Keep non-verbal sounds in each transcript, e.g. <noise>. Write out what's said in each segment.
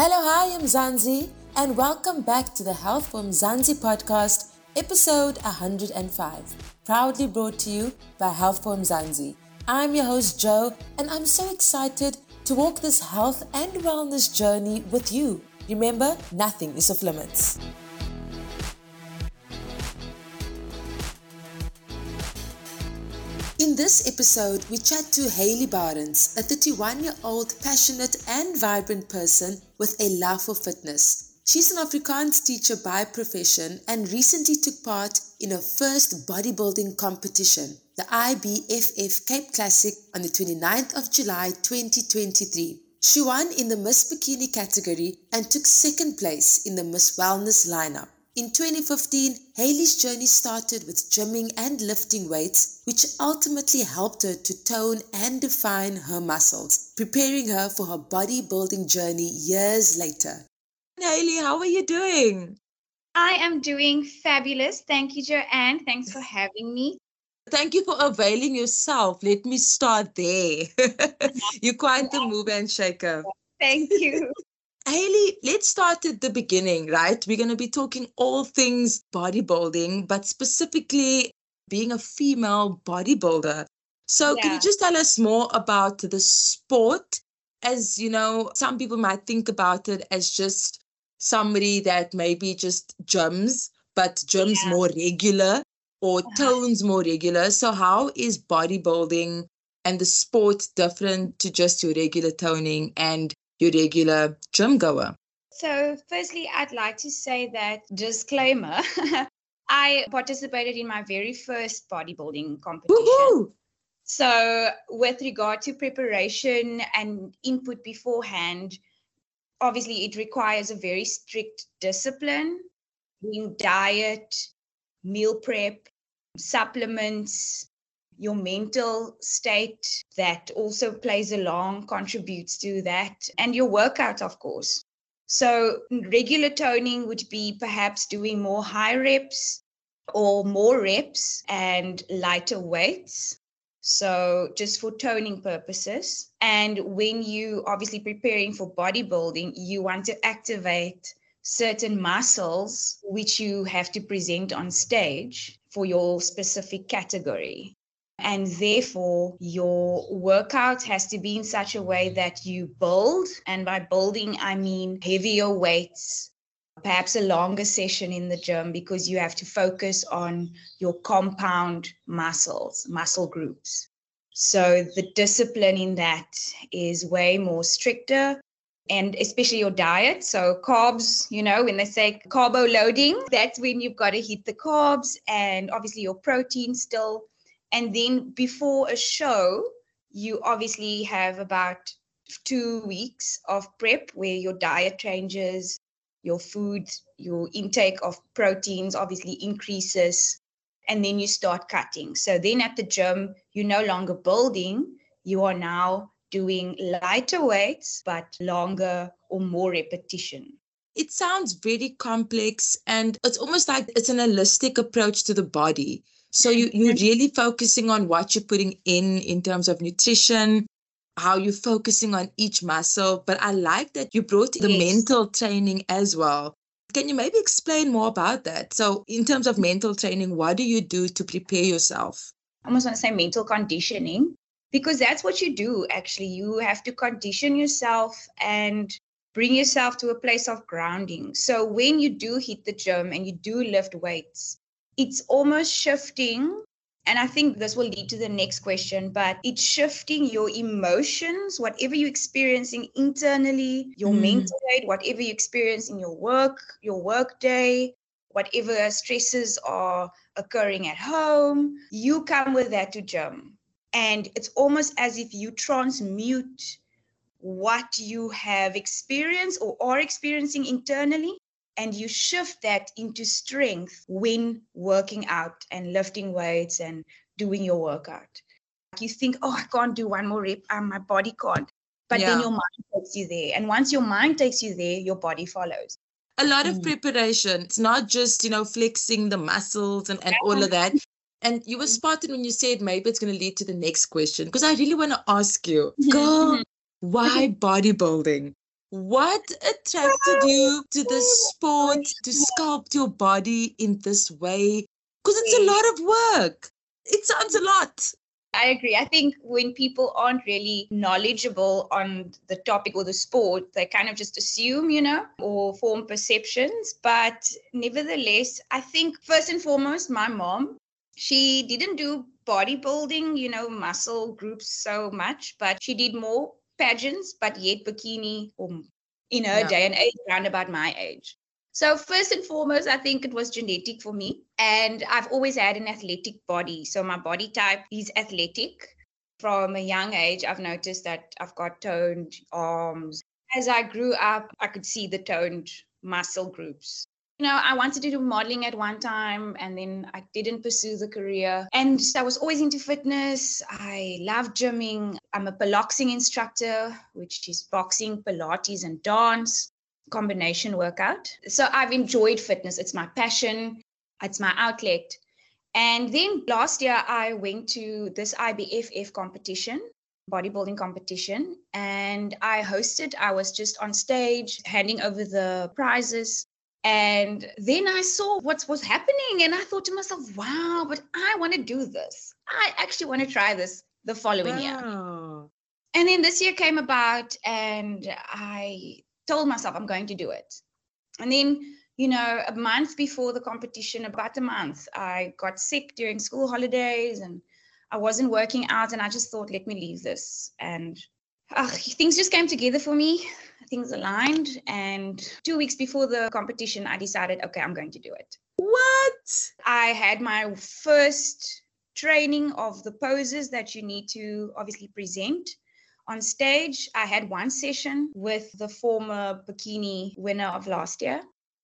Hello, hi, I'm Zanzi, and welcome back to the Health for Mzansi podcast, episode 105, proudly brought to you by Health for Mzansi. I'm your host, Joe, and I'm so excited to walk this health and wellness journey with you. Remember, nothing is off limits. In this episode, we chat to Hayley Barends, a 31 year old passionate and vibrant person with a love for fitness. She's an Afrikaans teacher by profession and recently took part in her first bodybuilding competition, the IBFF Cape Classic, on the 29th of July 2023. She won in the Miss Bikini category and took second place in the Miss Wellness lineup. In 2015, Hayley's journey started with gymming and lifting weights, which ultimately helped her to tone and define her muscles, preparing her for her bodybuilding journey years later. Hayley, how are you doing? I am doing fabulous. Thank you, Joanne. Thanks for having me. Thank you for availing yourself. Let me start there. <laughs> You're quite the mover and shaker. Thank you. Hayley, let's start at the beginning, right? We're going to be talking all things bodybuilding, but specifically being a female bodybuilder. So, yeah. can you just tell us more about the sport? As you know, some people might think about it as just somebody that maybe just gyms, but gyms yeah. more regular or <laughs> tones more regular. So, how is bodybuilding and the sport different to just your regular toning? And your regular gym goer? So, firstly, I'd like to say that disclaimer <laughs> I participated in my very first bodybuilding competition. Woo-hoo! So, with regard to preparation and input beforehand, obviously it requires a very strict discipline in diet, meal prep, supplements, your mental state that also plays along, contributes to that, and your workout, of course. So, regular toning would be perhaps doing more high reps or more reps and lighter weights. So, just for toning purposes. And when you obviously preparing for bodybuilding, you want to activate certain muscles which you have to present on stage for your specific category. And therefore, your workout has to be in such a way that you build. And by building, I mean heavier weights, perhaps a longer session in the gym because you have to focus on your compound muscles, muscle groups. So the discipline in that is way more stricter and especially your diet. So carbs, you know, when they say carbo loading, that's when you've got to hit the carbs and obviously your protein still and then before a show, you obviously have about two weeks of prep where your diet changes, your food, your intake of proteins obviously increases, and then you start cutting. So then at the gym, you're no longer building, you are now doing lighter weights, but longer or more repetition. It sounds very complex, and it's almost like it's an holistic approach to the body so you, you're really focusing on what you're putting in in terms of nutrition, how you're focusing on each muscle. But I like that you brought the yes. mental training as well. Can you maybe explain more about that? So, in terms of mental training, what do you do to prepare yourself? I almost want to say mental conditioning because that's what you do actually. You have to condition yourself and bring yourself to a place of grounding. So, when you do hit the gym and you do lift weights, it's almost shifting and I think this will lead to the next question, but it's shifting your emotions, whatever you're experiencing internally, your mm. mental state, whatever you experience in your work, your work day, whatever stresses are occurring at home, you come with that to gym. And it's almost as if you transmute what you have experienced or are experiencing internally and you shift that into strength when working out and lifting weights and doing your workout. You think, oh, I can't do one more rep, um, my body can't. But yeah. then your mind takes you there. And once your mind takes you there, your body follows. A lot of mm. preparation. It's not just, you know, flexing the muscles and, and all of that. <laughs> And you were spotted when you said maybe it's going to lead to the next question because I really want to ask you, <laughs> girl, why <laughs> bodybuilding? What attracted <laughs> you to the sport to sculpt your body in this way? Because it's a lot of work. It sounds a lot. I agree. I think when people aren't really knowledgeable on the topic or the sport, they kind of just assume, you know, or form perceptions. But nevertheless, I think first and foremost, my mom, she didn't do bodybuilding, you know, muscle groups so much, but she did more pageants, but yet bikini or in her yeah. day and age, around about my age. So, first and foremost, I think it was genetic for me. And I've always had an athletic body. So, my body type is athletic. From a young age, I've noticed that I've got toned arms. As I grew up, I could see the toned muscle groups. You know, I wanted to do modeling at one time and then I didn't pursue the career. And I was always into fitness. I love gymming. I'm a piloxing instructor, which is boxing, Pilates, and dance combination workout. So I've enjoyed fitness. It's my passion, it's my outlet. And then last year, I went to this IBFF competition, bodybuilding competition, and I hosted. I was just on stage handing over the prizes. And then I saw what was happening, and I thought to myself, wow, but I want to do this. I actually want to try this the following wow. year. And then this year came about, and I told myself I'm going to do it. And then, you know, a month before the competition, about a month, I got sick during school holidays and I wasn't working out. And I just thought, let me leave this. And uh, things just came together for me. Things aligned. And two weeks before the competition, I decided, okay, I'm going to do it. What? I had my first training of the poses that you need to obviously present on stage, I had one session with the former bikini winner of last year.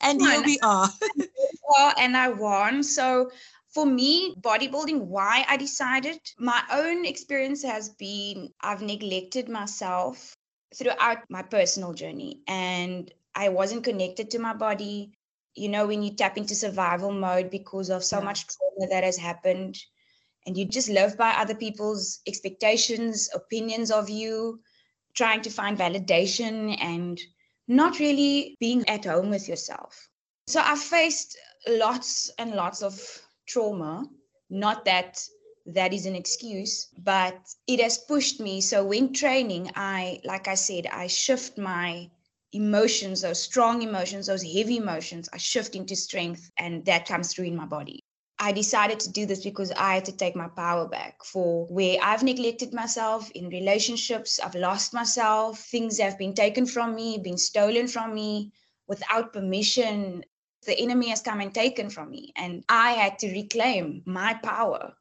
And here we are. <laughs> and I won. So for me, bodybuilding, why I decided, my own experience has been I've neglected myself throughout my personal journey and I wasn't connected to my body. You know, when you tap into survival mode because of so yeah. much trauma that has happened, and you just live by other people's expectations, opinions of you, trying to find validation and not really being at home with yourself. So I've faced lots and lots of trauma. Not that that is an excuse, but it has pushed me. So when training, I, like I said, I shift my emotions, those strong emotions, those heavy emotions, I shift into strength, and that comes through in my body. I decided to do this because I had to take my power back for where I've neglected myself in relationships, I've lost myself, things have been taken from me, been stolen from me without permission. The enemy has come and taken from me, and I had to reclaim my power.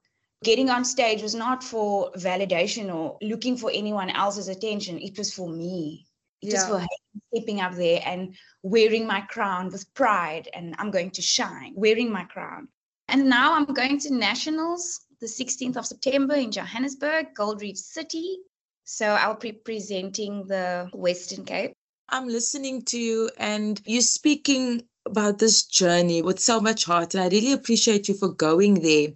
Getting on stage was not for validation or looking for anyone else's attention, it was for me. It yeah. was for stepping up there and wearing my crown with pride, and I'm going to shine, wearing my crown. And now I'm going to nationals the 16th of September in Johannesburg, Gold Reef City. So I'll be presenting the Western Cape. I'm listening to you and you're speaking about this journey with so much heart. And I really appreciate you for going there.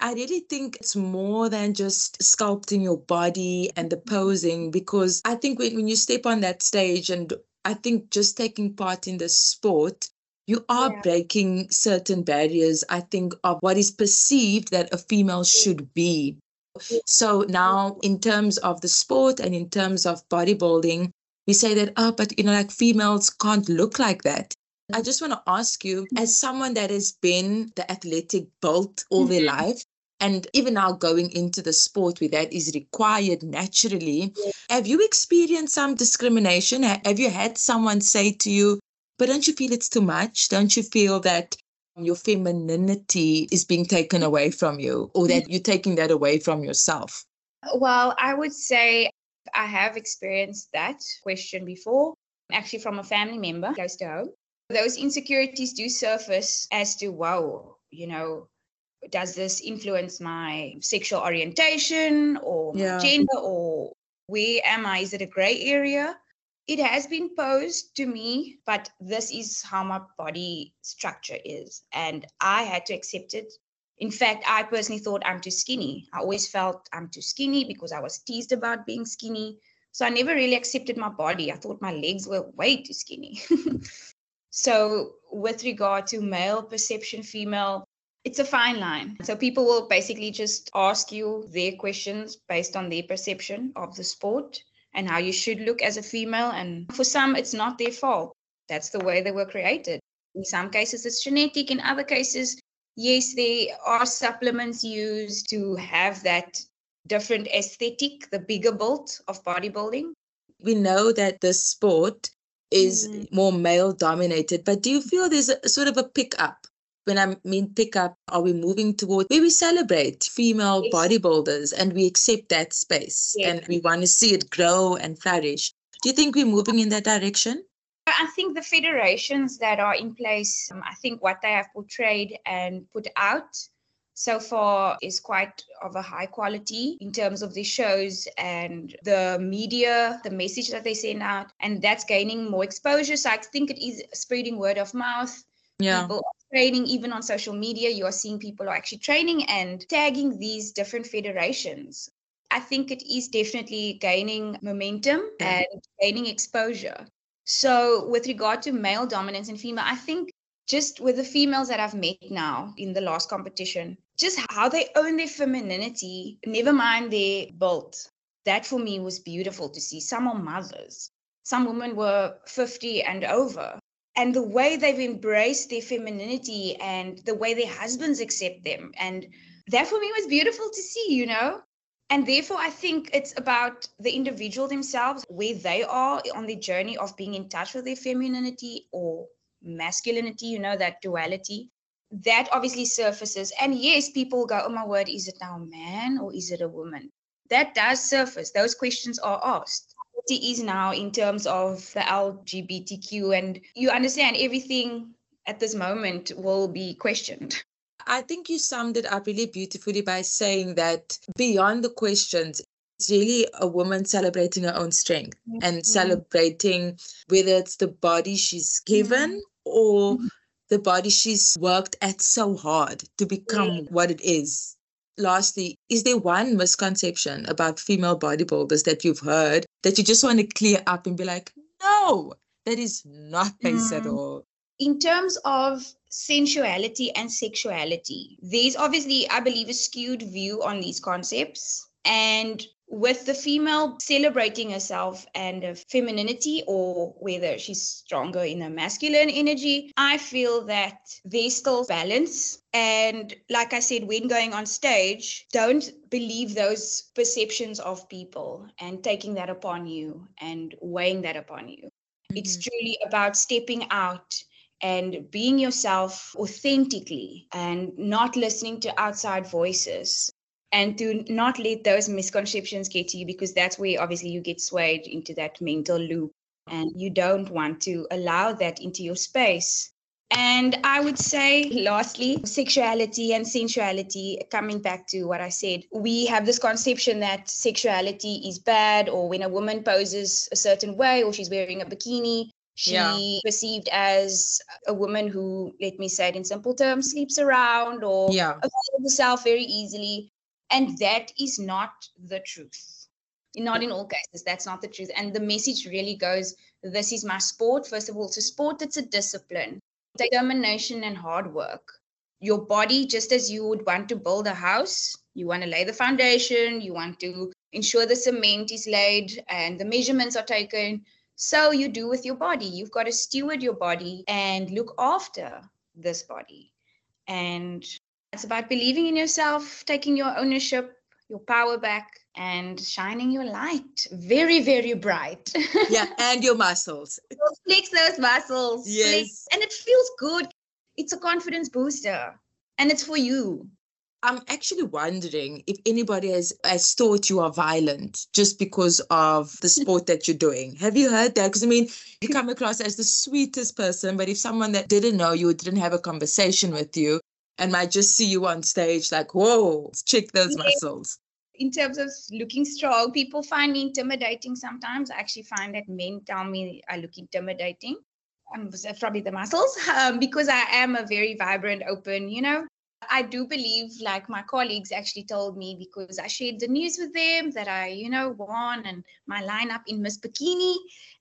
I really think it's more than just sculpting your body and the mm-hmm. posing, because I think when, when you step on that stage and I think just taking part in the sport, you are yeah. breaking certain barriers, I think, of what is perceived that a female should be. So now, in terms of the sport and in terms of bodybuilding, we say that, oh, but you know, like females can't look like that. I just want to ask you, mm-hmm. as someone that has been the athletic built all their mm-hmm. life, and even now going into the sport where that is required naturally, have you experienced some discrimination? Have you had someone say to you, but don't you feel it's too much? Don't you feel that your femininity is being taken mm-hmm. away from you or that mm-hmm. you're taking that away from yourself? Well, I would say I have experienced that question before, actually from a family member close to home. Those insecurities do surface as to, wow, you know, does this influence my sexual orientation or yeah. gender or where am I? Is it a gray area? it has been posed to me, but this is how my body structure is. And I had to accept it. In fact, I personally thought I'm too skinny. I always felt I'm too skinny because I was teased about being skinny. So I never really accepted my body. I thought my legs were way too skinny. <laughs> so, with regard to male perception, female, it's a fine line. So, people will basically just ask you their questions based on their perception of the sport and how you should look as a female. And for some, it's not their fault. That's the way they were created. In some cases, it's genetic. In other cases, yes, there are supplements used to have that different aesthetic, the bigger build of bodybuilding. We know that the sport is mm. more male dominated, but do you feel there's a sort of a pickup? When I mean pickup, are we moving toward where we celebrate female yes. bodybuilders and we accept that space yes. and we want to see it grow and flourish? Do you think we're moving in that direction? I think the federations that are in place, um, I think what they have portrayed and put out so far is quite of a high quality in terms of the shows and the media, the message that they send out, and that's gaining more exposure. So I think it is spreading word of mouth. Yeah. People are training even on social media. You are seeing people are actually training and tagging these different federations. I think it is definitely gaining momentum and gaining exposure. So, with regard to male dominance and female, I think just with the females that I've met now in the last competition, just how they own their femininity, never mind their build. That for me was beautiful to see. Some are mothers, some women were 50 and over. And the way they've embraced their femininity and the way their husbands accept them. And that for me was beautiful to see, you know? And therefore, I think it's about the individual themselves, where they are on the journey of being in touch with their femininity or masculinity, you know, that duality that obviously surfaces. And yes, people go, oh my word, is it now a man or is it a woman? That does surface. Those questions are asked. It is now in terms of the LGBTQ, and you understand everything at this moment will be questioned. I think you summed it up really beautifully by saying that beyond the questions, it's really a woman celebrating her own strength mm-hmm. and celebrating whether it's the body she's given mm-hmm. or mm-hmm the body she's worked at so hard to become yeah. what it is. Lastly, is there one misconception about female bodybuilders that you've heard that you just want to clear up and be like, no, that is not case mm. at all? In terms of sensuality and sexuality, there's obviously, I believe, a skewed view on these concepts. And with the female celebrating herself and femininity or whether she's stronger in her masculine energy, I feel that there's still balance. And like I said, when going on stage, don't believe those perceptions of people and taking that upon you and weighing that upon you. Mm-hmm. It's truly about stepping out and being yourself authentically and not listening to outside voices and to not let those misconceptions get to you because that's where obviously you get swayed into that mental loop and you don't want to allow that into your space and I would say, lastly, sexuality and sensuality, coming back to what I said, we have this conception that sexuality is bad, or when a woman poses a certain way, or she's wearing a bikini, she yeah. perceived as a woman who, let me say it in simple terms, sleeps around or yeah. herself very easily. And that is not the truth. Not in all cases, that's not the truth. And the message really goes this is my sport. First of all, to sport, it's a discipline, determination, and hard work. Your body, just as you would want to build a house, you want to lay the foundation, you want to ensure the cement is laid and the measurements are taken. So you do with your body. You've got to steward your body and look after this body. And it's about believing in yourself, taking your ownership, your power back, and shining your light very, very bright. <laughs> yeah, and your muscles. Flex those muscles. Yes. Flex. And it feels good. It's a confidence booster. And it's for you. I'm actually wondering if anybody has, has thought you are violent just because of the sport that you're doing. Have you heard that? Because I mean, you come across as the sweetest person, but if someone that didn't know you, didn't have a conversation with you, and might just see you on stage like, whoa, check those muscles. In terms of looking strong, people find me intimidating sometimes. I actually find that men tell me I look intimidating. Um, probably the muscles <laughs> um, because I am a very vibrant, open, you know, I do believe, like my colleagues actually told me, because I shared the news with them that I, you know, won and my lineup in Miss Bikini.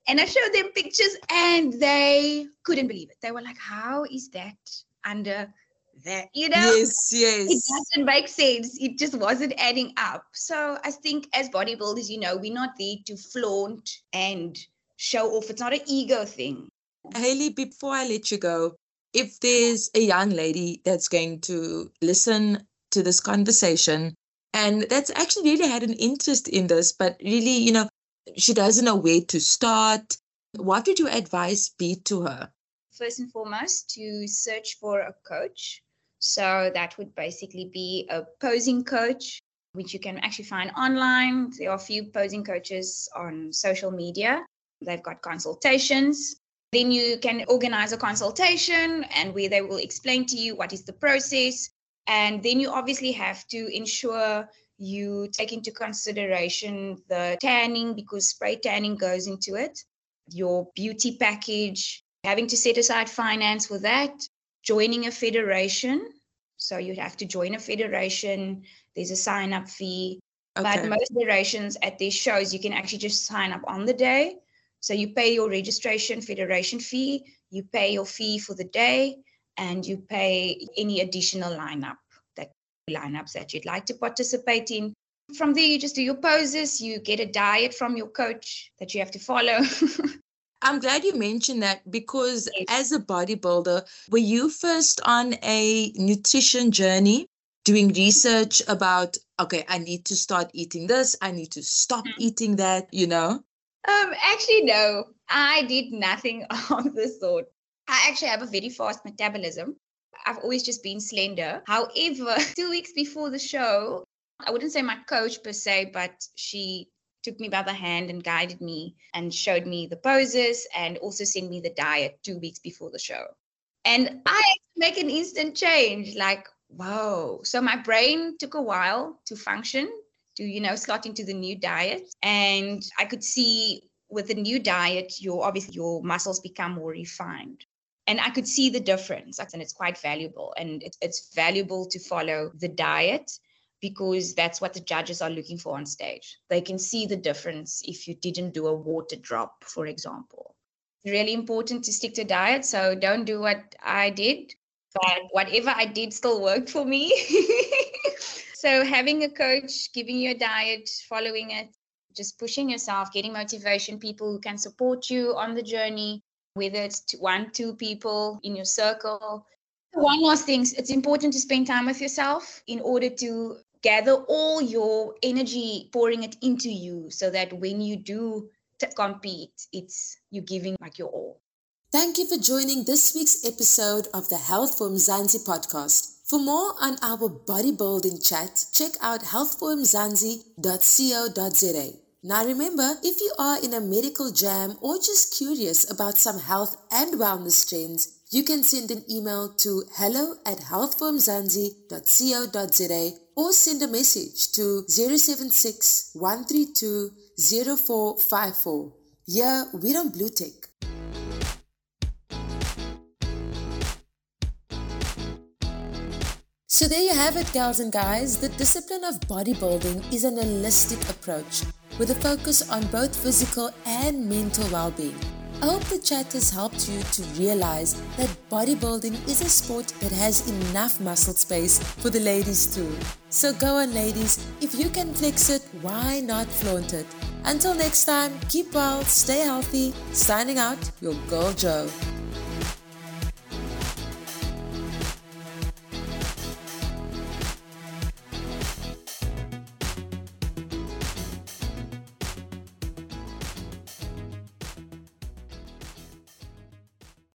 And I showed them pictures and they couldn't believe it. They were like, how is that under that? You know? Yes, yes. It doesn't make sense. It just wasn't adding up. So I think as bodybuilders, you know, we're not there to flaunt and show off. It's not an ego thing. Hayley, before I let you go, if there's a young lady that's going to listen to this conversation and that's actually really had an interest in this, but really, you know, she doesn't know where to start, what would your advice be to her? First and foremost, to search for a coach. So that would basically be a posing coach, which you can actually find online. There are a few posing coaches on social media. They've got consultations. Then you can organize a consultation and where they will explain to you what is the process. And then you obviously have to ensure you take into consideration the tanning because spray tanning goes into it, your beauty package, having to set aside finance for that, joining a federation. So you'd have to join a federation. There's a sign up fee. Okay. But most federations at these shows, you can actually just sign up on the day. So you pay your registration federation fee, you pay your fee for the day, and you pay any additional lineup that lineups that you'd like to participate in. From there, you just do your poses, you get a diet from your coach that you have to follow. <laughs> I'm glad you mentioned that because yes. as a bodybuilder, were you first on a nutrition journey, doing research about, okay, I need to start eating this, I need to stop mm-hmm. eating that, you know? Um, actually, no, I did nothing <laughs> of the sort. I actually have a very fast metabolism. I've always just been slender. However, <laughs> two weeks before the show, I wouldn't say my coach per se, but she took me by the hand and guided me and showed me the poses and also sent me the diet two weeks before the show. And I make an instant change like, whoa. So my brain took a while to function to you know slot into the new diet and i could see with the new diet your obviously your muscles become more refined and i could see the difference and it's quite valuable and it's, it's valuable to follow the diet because that's what the judges are looking for on stage. They can see the difference if you didn't do a water drop for example. It's really important to stick to diet so don't do what i did but whatever i did still worked for me. <laughs> So having a coach, giving you a diet, following it, just pushing yourself, getting motivation, people who can support you on the journey, whether it's one, two people in your circle. One last thing, it's important to spend time with yourself in order to gather all your energy, pouring it into you so that when you do compete, it's you giving like your all. Thank you for joining this week's episode of the Health for Mzansi podcast. For more on our bodybuilding chat, check out healthformzansi.co.za. Now remember, if you are in a medical jam or just curious about some health and wellness trends, you can send an email to hello at healthformzansi.co.za or send a message to 076 132 0454. Yeah, we don't blue tick. So there you have it, gals and guys. The discipline of bodybuilding is an holistic approach with a focus on both physical and mental well-being. I hope the chat has helped you to realize that bodybuilding is a sport that has enough muscle space for the ladies too. So go on, ladies. If you can flex it, why not flaunt it? Until next time, keep well, stay healthy. Signing out, your girl Joe.